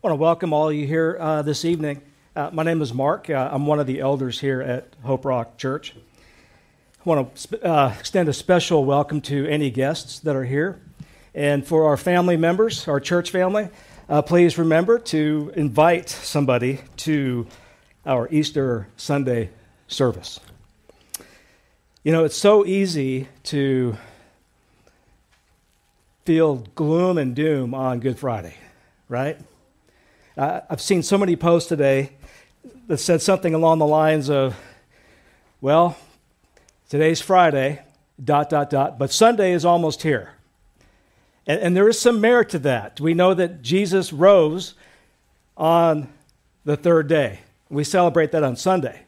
I want to welcome all of you here uh, this evening. Uh, my name is Mark. Uh, I'm one of the elders here at Hope Rock Church. I want to uh, extend a special welcome to any guests that are here. And for our family members, our church family, uh, please remember to invite somebody to our Easter Sunday service. You know, it's so easy to feel gloom and doom on Good Friday, right? Uh, I've seen so many posts today that said something along the lines of, well, today's Friday, dot, dot, dot, but Sunday is almost here. And, and there is some merit to that. We know that Jesus rose on the third day. We celebrate that on Sunday.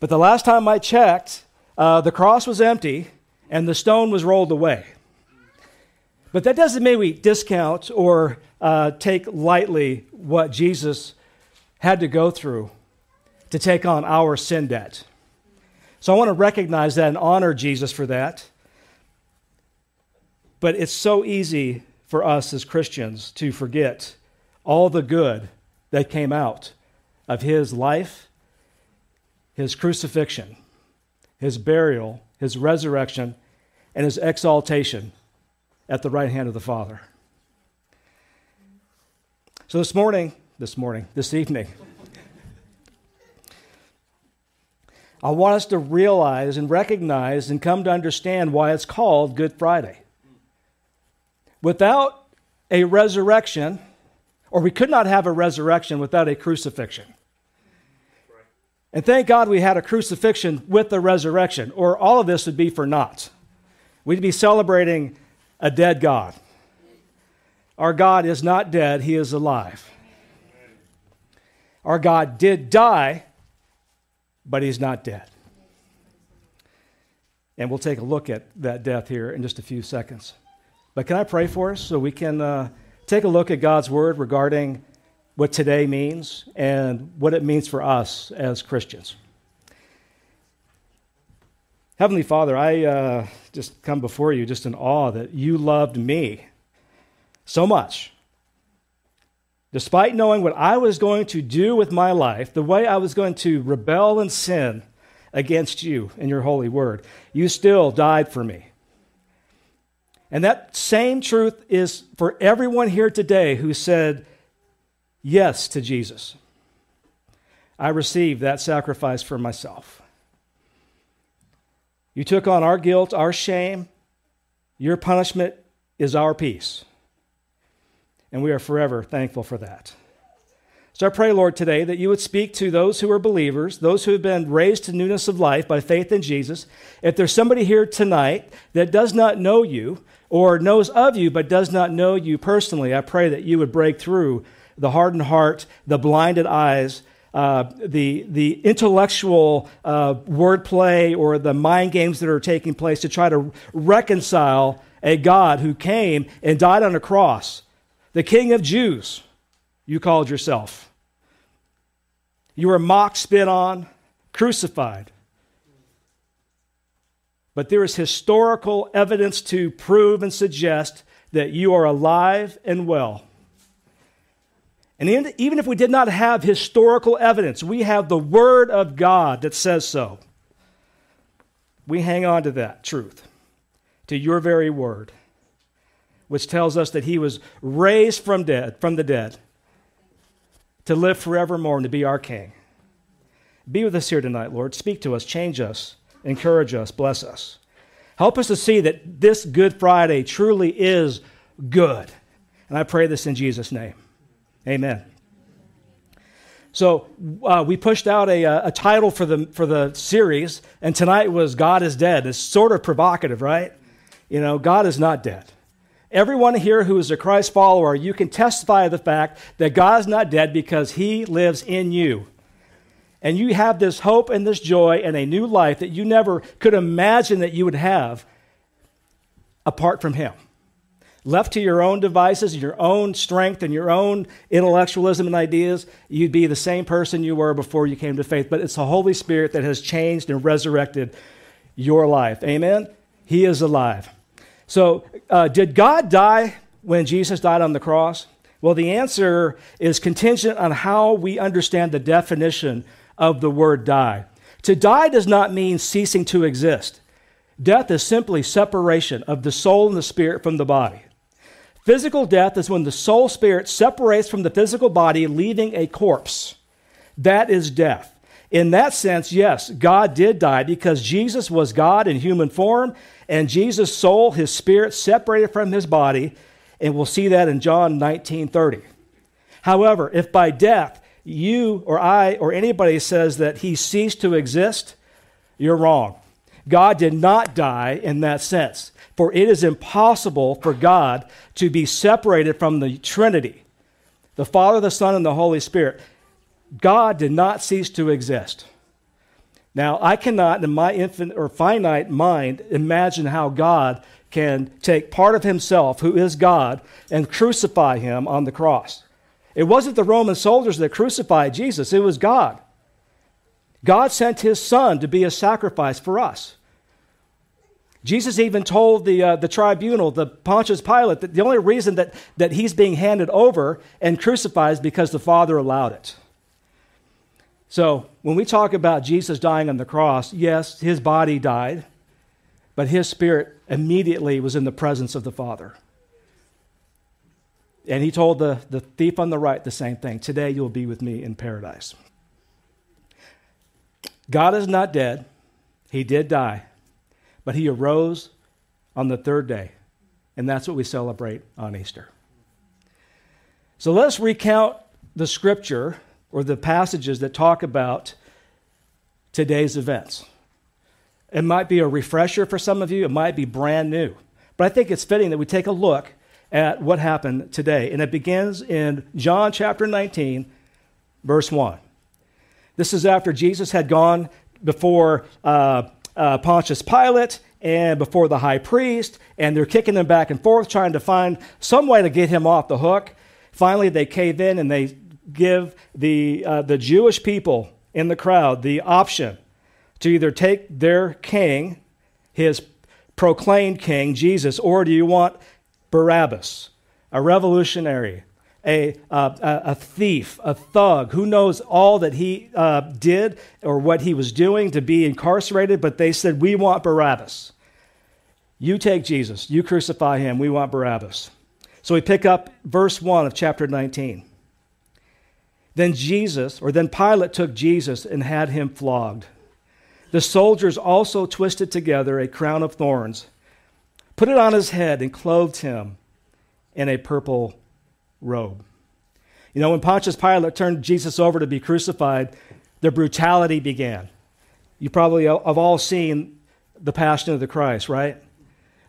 But the last time I checked, uh, the cross was empty and the stone was rolled away. But that doesn't mean we discount or uh, take lightly what Jesus had to go through to take on our sin debt. So I want to recognize that and honor Jesus for that. But it's so easy for us as Christians to forget all the good that came out of his life, his crucifixion, his burial, his resurrection, and his exaltation at the right hand of the Father. So this morning, this morning, this evening, I want us to realize and recognize and come to understand why it's called Good Friday. Without a resurrection, or we could not have a resurrection without a crucifixion. And thank God we had a crucifixion with the resurrection, or all of this would be for naught. We'd be celebrating a dead God. Our God is not dead, He is alive. Our God did die, but He's not dead. And we'll take a look at that death here in just a few seconds. But can I pray for us so we can uh, take a look at God's Word regarding what today means and what it means for us as Christians? Heavenly Father, I uh, just come before you just in awe that you loved me so much. Despite knowing what I was going to do with my life, the way I was going to rebel and sin against you and your holy word, you still died for me. And that same truth is for everyone here today who said yes to Jesus. I received that sacrifice for myself. You took on our guilt, our shame. Your punishment is our peace. And we are forever thankful for that. So I pray, Lord, today that you would speak to those who are believers, those who have been raised to newness of life by faith in Jesus. If there's somebody here tonight that does not know you or knows of you but does not know you personally, I pray that you would break through the hardened heart, the blinded eyes, uh, the, the intellectual uh, wordplay or the mind games that are taking place to try to reconcile a God who came and died on a cross, the King of Jews, you called yourself. You were mocked, spit on, crucified. But there is historical evidence to prove and suggest that you are alive and well. And even if we did not have historical evidence, we have the Word of God that says so. We hang on to that truth, to your very word, which tells us that He was raised from, dead, from the dead to live forevermore and to be our King. Be with us here tonight, Lord. Speak to us, change us, encourage us, bless us. Help us to see that this Good Friday truly is good. And I pray this in Jesus' name. Amen. So uh, we pushed out a, a title for the, for the series, and tonight was God is Dead. It's sort of provocative, right? You know, God is not dead. Everyone here who is a Christ follower, you can testify of the fact that God is not dead because he lives in you. And you have this hope and this joy and a new life that you never could imagine that you would have apart from him left to your own devices, your own strength, and your own intellectualism and ideas, you'd be the same person you were before you came to faith. But it's the Holy Spirit that has changed and resurrected your life. Amen? He is alive. So, uh, did God die when Jesus died on the cross? Well, Well, the answer is contingent on how we understand the definition of the word die. To die does not mean ceasing to exist. Death is simply separation of the soul and the spirit from the body. Physical death is when the soul spirit separates from the physical body, leaving a corpse. That is death. In that sense, yes, God did die because Jesus was God in human form, and Jesus' soul, his spirit, separated from his body, and we'll see that in John 19 30. However, if by death you or I or anybody says that he ceased to exist, you're wrong. God did not die in that sense, for it is impossible for God to be separated from the Trinity, the Father, the Son, and the Holy Spirit. God did not cease to exist. Now, I cannot, in my infinite or finite mind, imagine how God can take part of himself, who is God, and crucify him on the cross. It wasn't the Roman soldiers that crucified Jesus, it was God. God sent his son to be a sacrifice for us. Jesus even told the, uh, the tribunal, the Pontius Pilate, that the only reason that, that he's being handed over and crucified is because the Father allowed it. So, when we talk about Jesus dying on the cross, yes, his body died, but his spirit immediately was in the presence of the Father. And he told the, the thief on the right the same thing Today you'll be with me in paradise. God is not dead, he did die, but he arose on the third day. And that's what we celebrate on Easter. So let's recount the scripture or the passages that talk about today's events. It might be a refresher for some of you, it might be brand new. But I think it's fitting that we take a look at what happened today. And it begins in John chapter 19, verse 1. This is after Jesus had gone before uh, uh, Pontius Pilate and before the high priest, and they're kicking him back and forth, trying to find some way to get him off the hook. Finally, they cave in and they give the, uh, the Jewish people in the crowd the option to either take their king, his proclaimed king, Jesus, or do you want Barabbas, a revolutionary, a, uh, a thief, a thug, who knows all that he uh, did or what he was doing to be incarcerated, but they said, We want Barabbas. You take Jesus, you crucify him, we want Barabbas. So we pick up verse 1 of chapter 19. Then Jesus, or then Pilate took Jesus and had him flogged. The soldiers also twisted together a crown of thorns, put it on his head, and clothed him in a purple robe. You know, when Pontius Pilate turned Jesus over to be crucified, the brutality began. You probably have all seen the Passion of the Christ, right?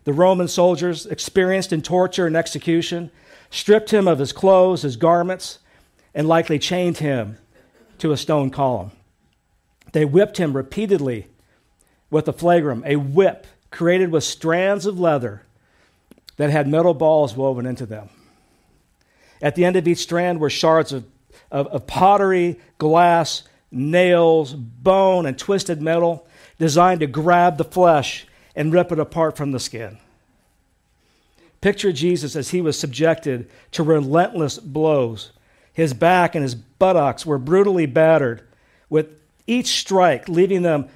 The Roman soldiers, experienced in torture and execution, stripped him of his clothes, his garments, and likely chained him to a stone column. They whipped him repeatedly with a flagrum, a whip created with strands of leather that had metal balls woven into them. At the end of each strand were shards of, of, of pottery, glass, nails, bone, and twisted metal designed to grab the flesh and rip it apart from the skin. Picture Jesus as he was subjected to relentless blows his back and his buttocks were brutally battered, with each strike leaving them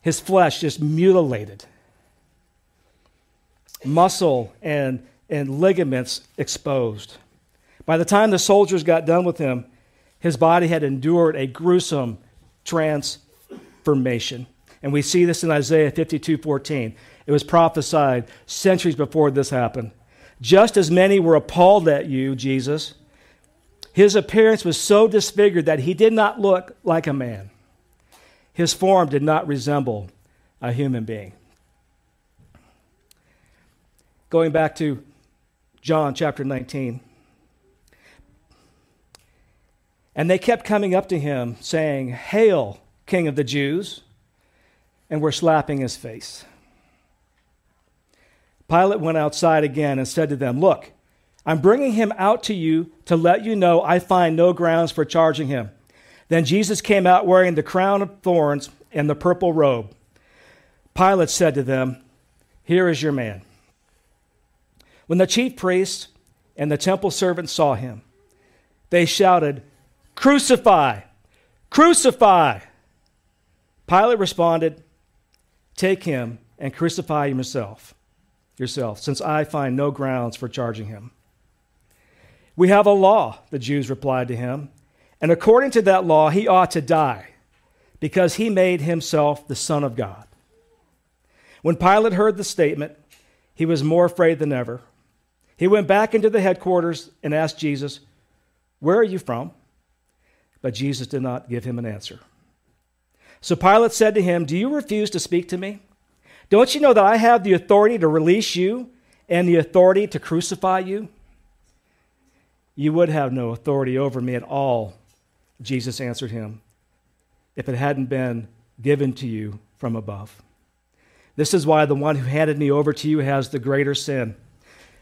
his flesh just mutilated, muscle and, and ligaments exposed. By the time the soldiers got done with him, his body had endured a gruesome transformation. And we see this in Isaiah 52 14. It was prophesied centuries before this happened. Just as many were appalled at you, Jesus, his appearance was so disfigured that he did not look like a man. His form did not resemble a human being. Going back to John chapter 19. And they kept coming up to him, saying, Hail, King of the Jews! And were slapping his face. Pilate went outside again and said to them, Look, I'm bringing him out to you to let you know I find no grounds for charging him. Then Jesus came out wearing the crown of thorns and the purple robe. Pilate said to them, Here is your man. When the chief priests and the temple servants saw him, they shouted, Crucify! Crucify! Pilate responded, Take him and crucify him yourself, yourself, since I find no grounds for charging him. We have a law, the Jews replied to him, and according to that law, he ought to die, because he made himself the Son of God. When Pilate heard the statement, he was more afraid than ever. He went back into the headquarters and asked Jesus, Where are you from? But Jesus did not give him an answer. So Pilate said to him, Do you refuse to speak to me? Don't you know that I have the authority to release you and the authority to crucify you? You would have no authority over me at all, Jesus answered him, if it hadn't been given to you from above. This is why the one who handed me over to you has the greater sin.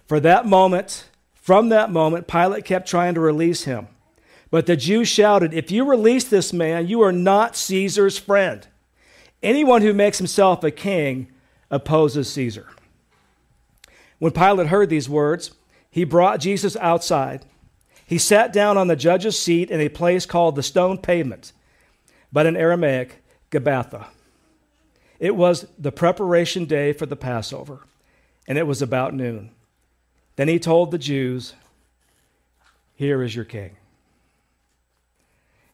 For that moment, from that moment, Pilate kept trying to release him. But the Jews shouted, If you release this man, you are not Caesar's friend. Anyone who makes himself a king opposes Caesar. When Pilate heard these words, he brought Jesus outside. He sat down on the judge's seat in a place called the stone pavement, but in Aramaic, Gabbatha. It was the preparation day for the Passover, and it was about noon. Then he told the Jews, Here is your king.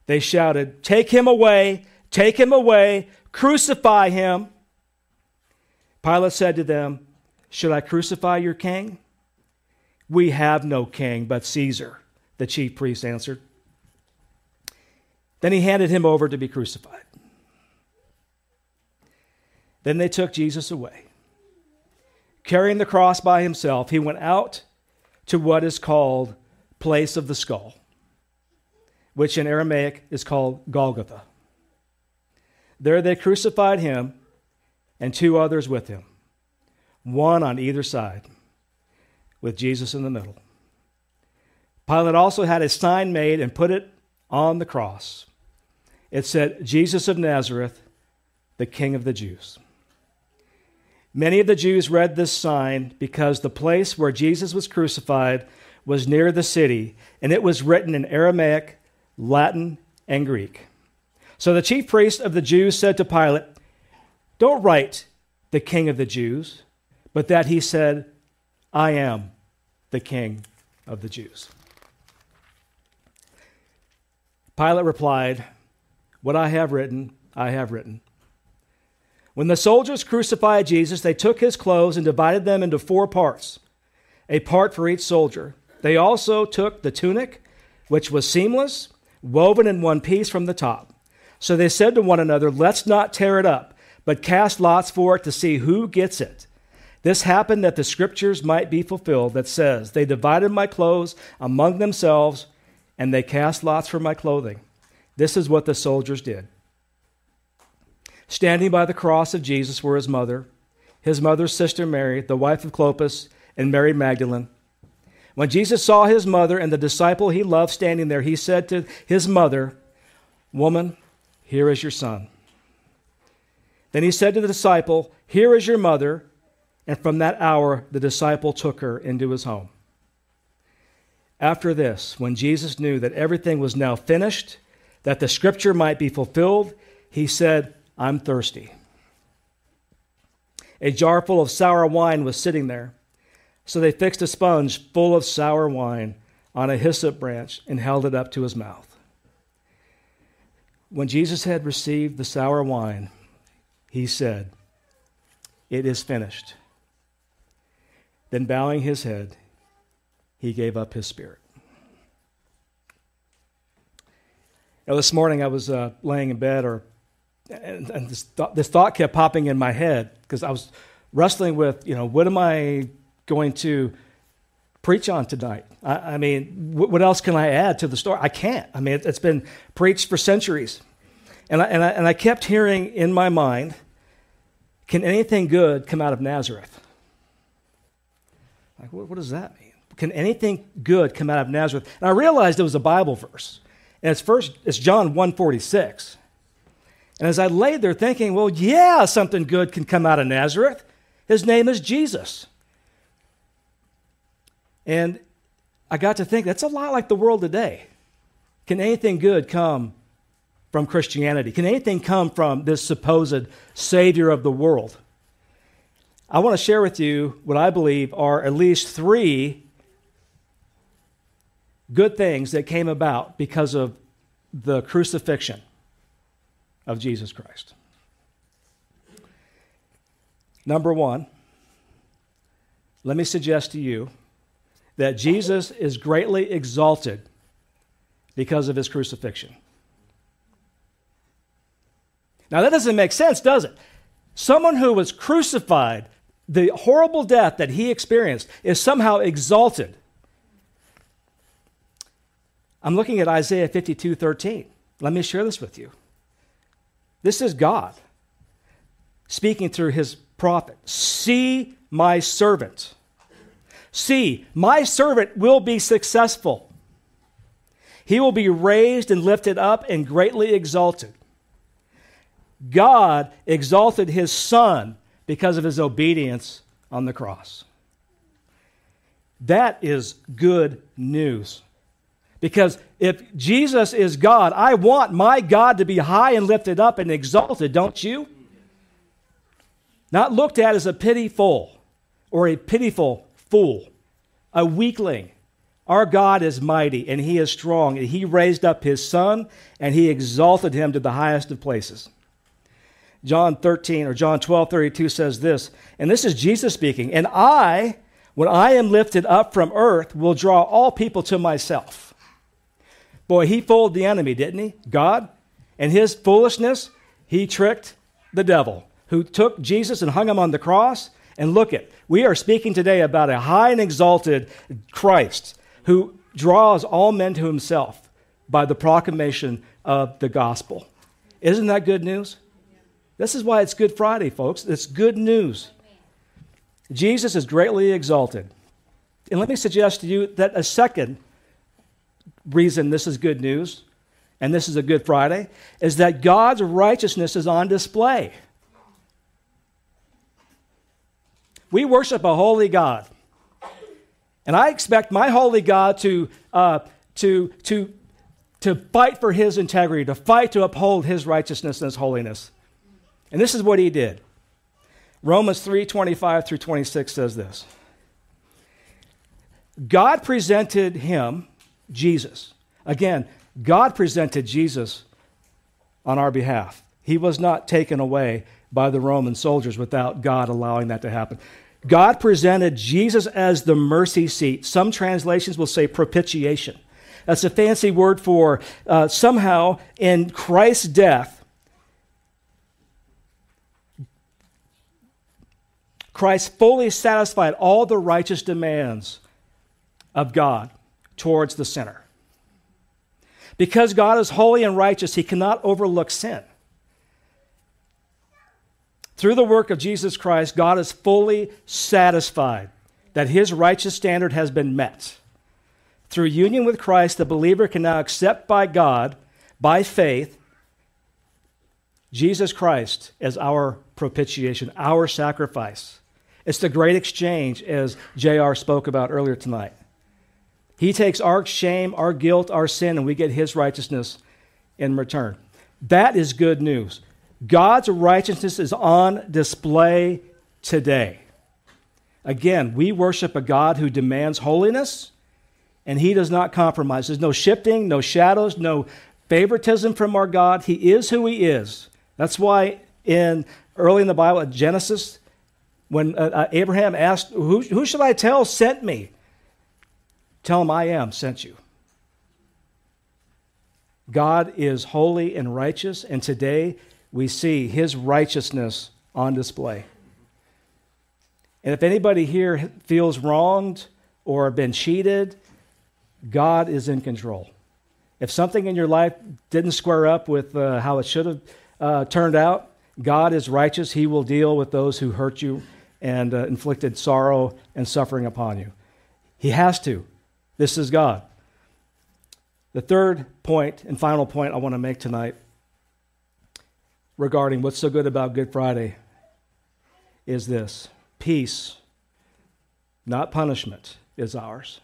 They shouted, Take him away, take him away, crucify him. Pilate said to them, Should I crucify your king? We have no king but Caesar, the chief priest answered. Then he handed him over to be crucified. Then they took Jesus away. Carrying the cross by himself, he went out to what is called place of the skull, which in Aramaic is called Golgotha. There they crucified him and two others with him, one on either side, with Jesus in the middle. Pilate also had a sign made and put it on the cross. It said, Jesus of Nazareth, the King of the Jews. Many of the Jews read this sign because the place where Jesus was crucified was near the city, and it was written in Aramaic, Latin, and Greek. So the chief priest of the Jews said to Pilate, Don't write the king of the Jews, but that he said, I am the king of the Jews. Pilate replied, What I have written, I have written. When the soldiers crucified Jesus, they took his clothes and divided them into four parts, a part for each soldier. They also took the tunic, which was seamless, woven in one piece from the top. So they said to one another, Let's not tear it up, but cast lots for it to see who gets it. This happened that the scriptures might be fulfilled that says, They divided my clothes among themselves, and they cast lots for my clothing. This is what the soldiers did. Standing by the cross of Jesus were his mother, his mother's sister Mary, the wife of Clopas, and Mary Magdalene. When Jesus saw his mother and the disciple he loved standing there, he said to his mother, Woman, here is your son. Then he said to the disciple, Here is your mother. And from that hour, the disciple took her into his home. After this, when Jesus knew that everything was now finished, that the scripture might be fulfilled, he said, I'm thirsty. A jar full of sour wine was sitting there. So they fixed a sponge full of sour wine on a hyssop branch and held it up to his mouth. When Jesus had received the sour wine, he said, It is finished. Then, bowing his head, he gave up his spirit. Now, this morning I was uh, laying in bed or and, and this, thought, this thought kept popping in my head because I was wrestling with, you know, what am I going to preach on tonight? I, I mean, what, else can I add to the story? I can't. I mean, it, has been preached for centuries. And I, and, I, and I kept hearing in my mind, can anything good come out of Nazareth? Like, what, what does that mean? Can anything good come out of Nazareth? And I realized it was a Bible verse. And it's first, it's John 146. And as I laid there thinking, well, yeah, something good can come out of Nazareth. His name is Jesus. And I got to think that's a lot like the world today. Can anything good come from Christianity? Can anything come from this supposed Savior of the world? I want to share with you what I believe are at least three good things that came about because of the crucifixion of Jesus Christ. Number one, let me suggest to you that Jesus is greatly exalted because of his crucifixion. Now, that doesn't make sense, does it? Someone who was crucified, the horrible death that he experienced, is somehow exalted. I'm looking at Isaiah 52 13. Let me share this with you. This is God speaking through his prophet. See my servant. See, my servant will be successful. He will be raised and lifted up and greatly exalted. God exalted his son because of his obedience on the cross. That is good news. Because if Jesus is God, I want my God to be high and lifted up and exalted, don't you? Not looked at as a pitiful or a pitiful fool, a weakling. Our God is mighty and he is strong, and he raised up his son and he exalted him to the highest of places. John 13 or John 12 32 says this, and this is Jesus speaking, and I, when I am lifted up from earth, will draw all people to myself. Boy, he fooled the enemy, didn't he? God. And his foolishness, he tricked the devil who took Jesus and hung him on the cross. And look at, we are speaking today about a high and exalted Christ who draws all men to himself by the proclamation of the gospel. Isn't that good news? This is why it's Good Friday, folks. It's good news. Jesus is greatly exalted. And let me suggest to you that a second reason this is good news and this is a Good Friday is that God's righteousness is on display. We worship a holy God. And I expect my holy God to, uh, to, to, to fight for his integrity, to fight to uphold his righteousness and his holiness. And this is what he did. Romans 3 25 through 26 says this God presented him Jesus. Again, God presented Jesus on our behalf. He was not taken away by the Roman soldiers without God allowing that to happen. God presented Jesus as the mercy seat. Some translations will say propitiation. That's a fancy word for uh, somehow in Christ's death, Christ fully satisfied all the righteous demands of God towards the sinner. Because God is holy and righteous, he cannot overlook sin. Through the work of Jesus Christ, God is fully satisfied that his righteous standard has been met. Through union with Christ, the believer can now accept by God, by faith, Jesus Christ as our propitiation, our sacrifice. It's the great exchange, as JR spoke about earlier tonight. He takes our shame, our guilt, our sin, and we get his righteousness in return. That is good news. God's righteousness is on display today. Again, we worship a God who demands holiness, and he does not compromise. There's no shifting, no shadows, no favoritism from our God. He is who he is. That's why in early in the Bible, at Genesis, when uh, uh Abraham asked, who, who should I tell sent me? Tell him I am sent you. God is holy and righteous, and today we see his righteousness on display. And if anybody here feels wronged or been cheated, God is in control. If something in your life didn't square up with uh, how it should have uh, turned out, God is righteous. He will deal with those who hurt you and uh, inflicted sorrow and suffering upon you. He has to. This is God. The third point and final point I want to make tonight regarding what's so good about Good Friday is this peace, not punishment, is ours.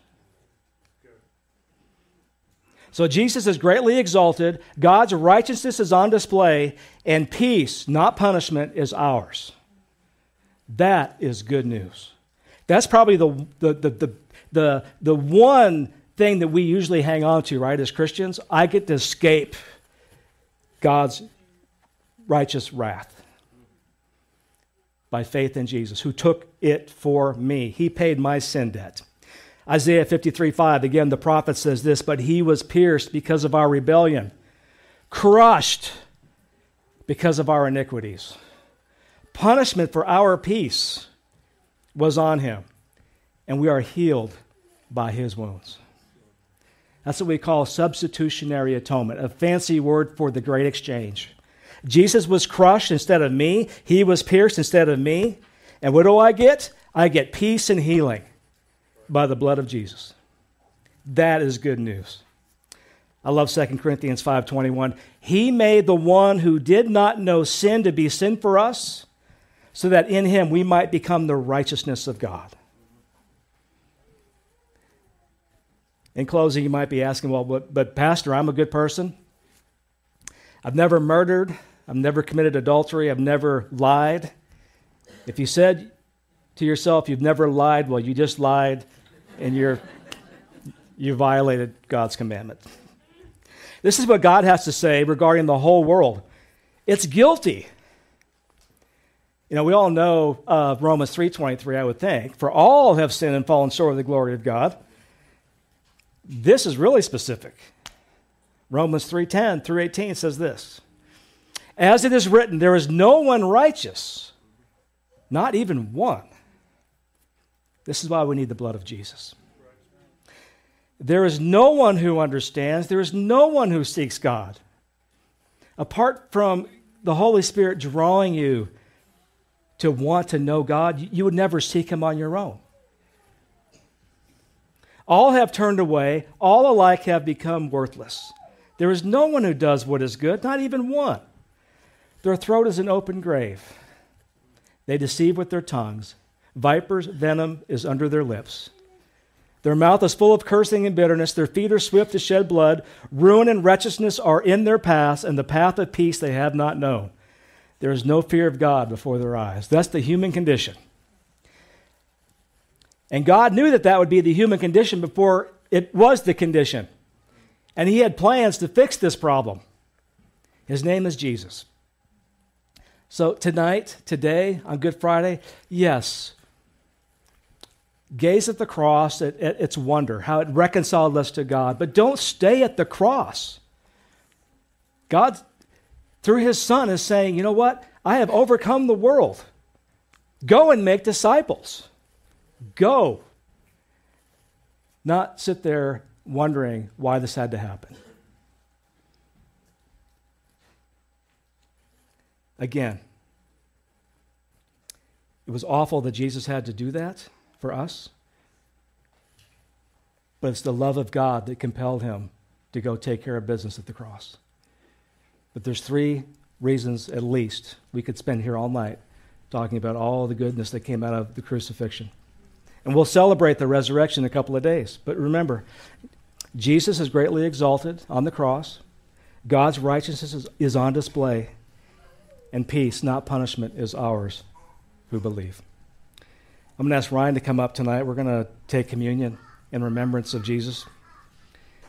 So Jesus is greatly exalted, God's righteousness is on display, and peace, not punishment, is ours. That is good news. That's probably the, the, the, the, the, one thing that we usually hang on to, right, as Christians. I get to escape God's righteous wrath by faith in Jesus, who took it for me. He paid my sin debt. Isaiah 53 5, again, the prophet says this, but he was pierced because of our rebellion, crushed because of our iniquities. Punishment for our peace was on him, and we are healed by his wounds. That's what we call substitutionary atonement, a fancy word for the great exchange. Jesus was crushed instead of me, he was pierced instead of me. And what do I get? I get peace and healing by the blood of Jesus. That is good news. I love 2 Corinthians 5:21. He made the one who did not know sin to be sin for us, so that in him we might become the righteousness of God. In closing, you might be asking, well, but, but Pastor, I'm a good person. I've never murdered. I've never committed adultery. I've never lied. If you said to yourself, you've never lied, well, you just lied and you're, you violated God's commandment. This is what God has to say regarding the whole world it's guilty. You know, we all know uh, Romans 3.23, I would think. For all have sinned and fallen short of the glory of God. This is really specific. Romans 3.10 through 18 says this. As it is written, there is no one righteous, not even one. This is why we need the blood of Jesus. There is no one who understands, there is no one who seeks God. Apart from the Holy Spirit drawing you to want to know God, you would never seek Him on your own. All have turned away, all alike have become worthless. There is no one who does what is good, not even one. Their throat is an open grave. They deceive with their tongues. Vipers' venom is under their lips. Their mouth is full of cursing and bitterness. Their feet are swift to shed blood. Ruin and wretchedness are in their paths, and the path of peace they have not known. There is no fear of God before their eyes. That's the human condition. And God knew that that would be the human condition before it was the condition. And He had plans to fix this problem. His name is Jesus. So, tonight, today, on Good Friday, yes, gaze at the cross, at, at, its wonder, how it reconciled us to God, but don't stay at the cross. God, through His Son, is saying, you know what? I have overcome the world. Go and make disciples. Go. Not sit there wondering why this had to happen. Again, it was awful that Jesus had to do that for us, but it's the love of God that compelled him to go take care of business at the cross. But there's three reasons, at least, we could spend here all night talking about all the goodness that came out of the crucifixion. And we'll celebrate the resurrection in a couple of days. But remember, Jesus is greatly exalted on the cross. God's righteousness is, is on display and peace, not punishment, is ours who believe. I'm going to ask Ryan to come up tonight. We're going to take communion in remembrance of Jesus.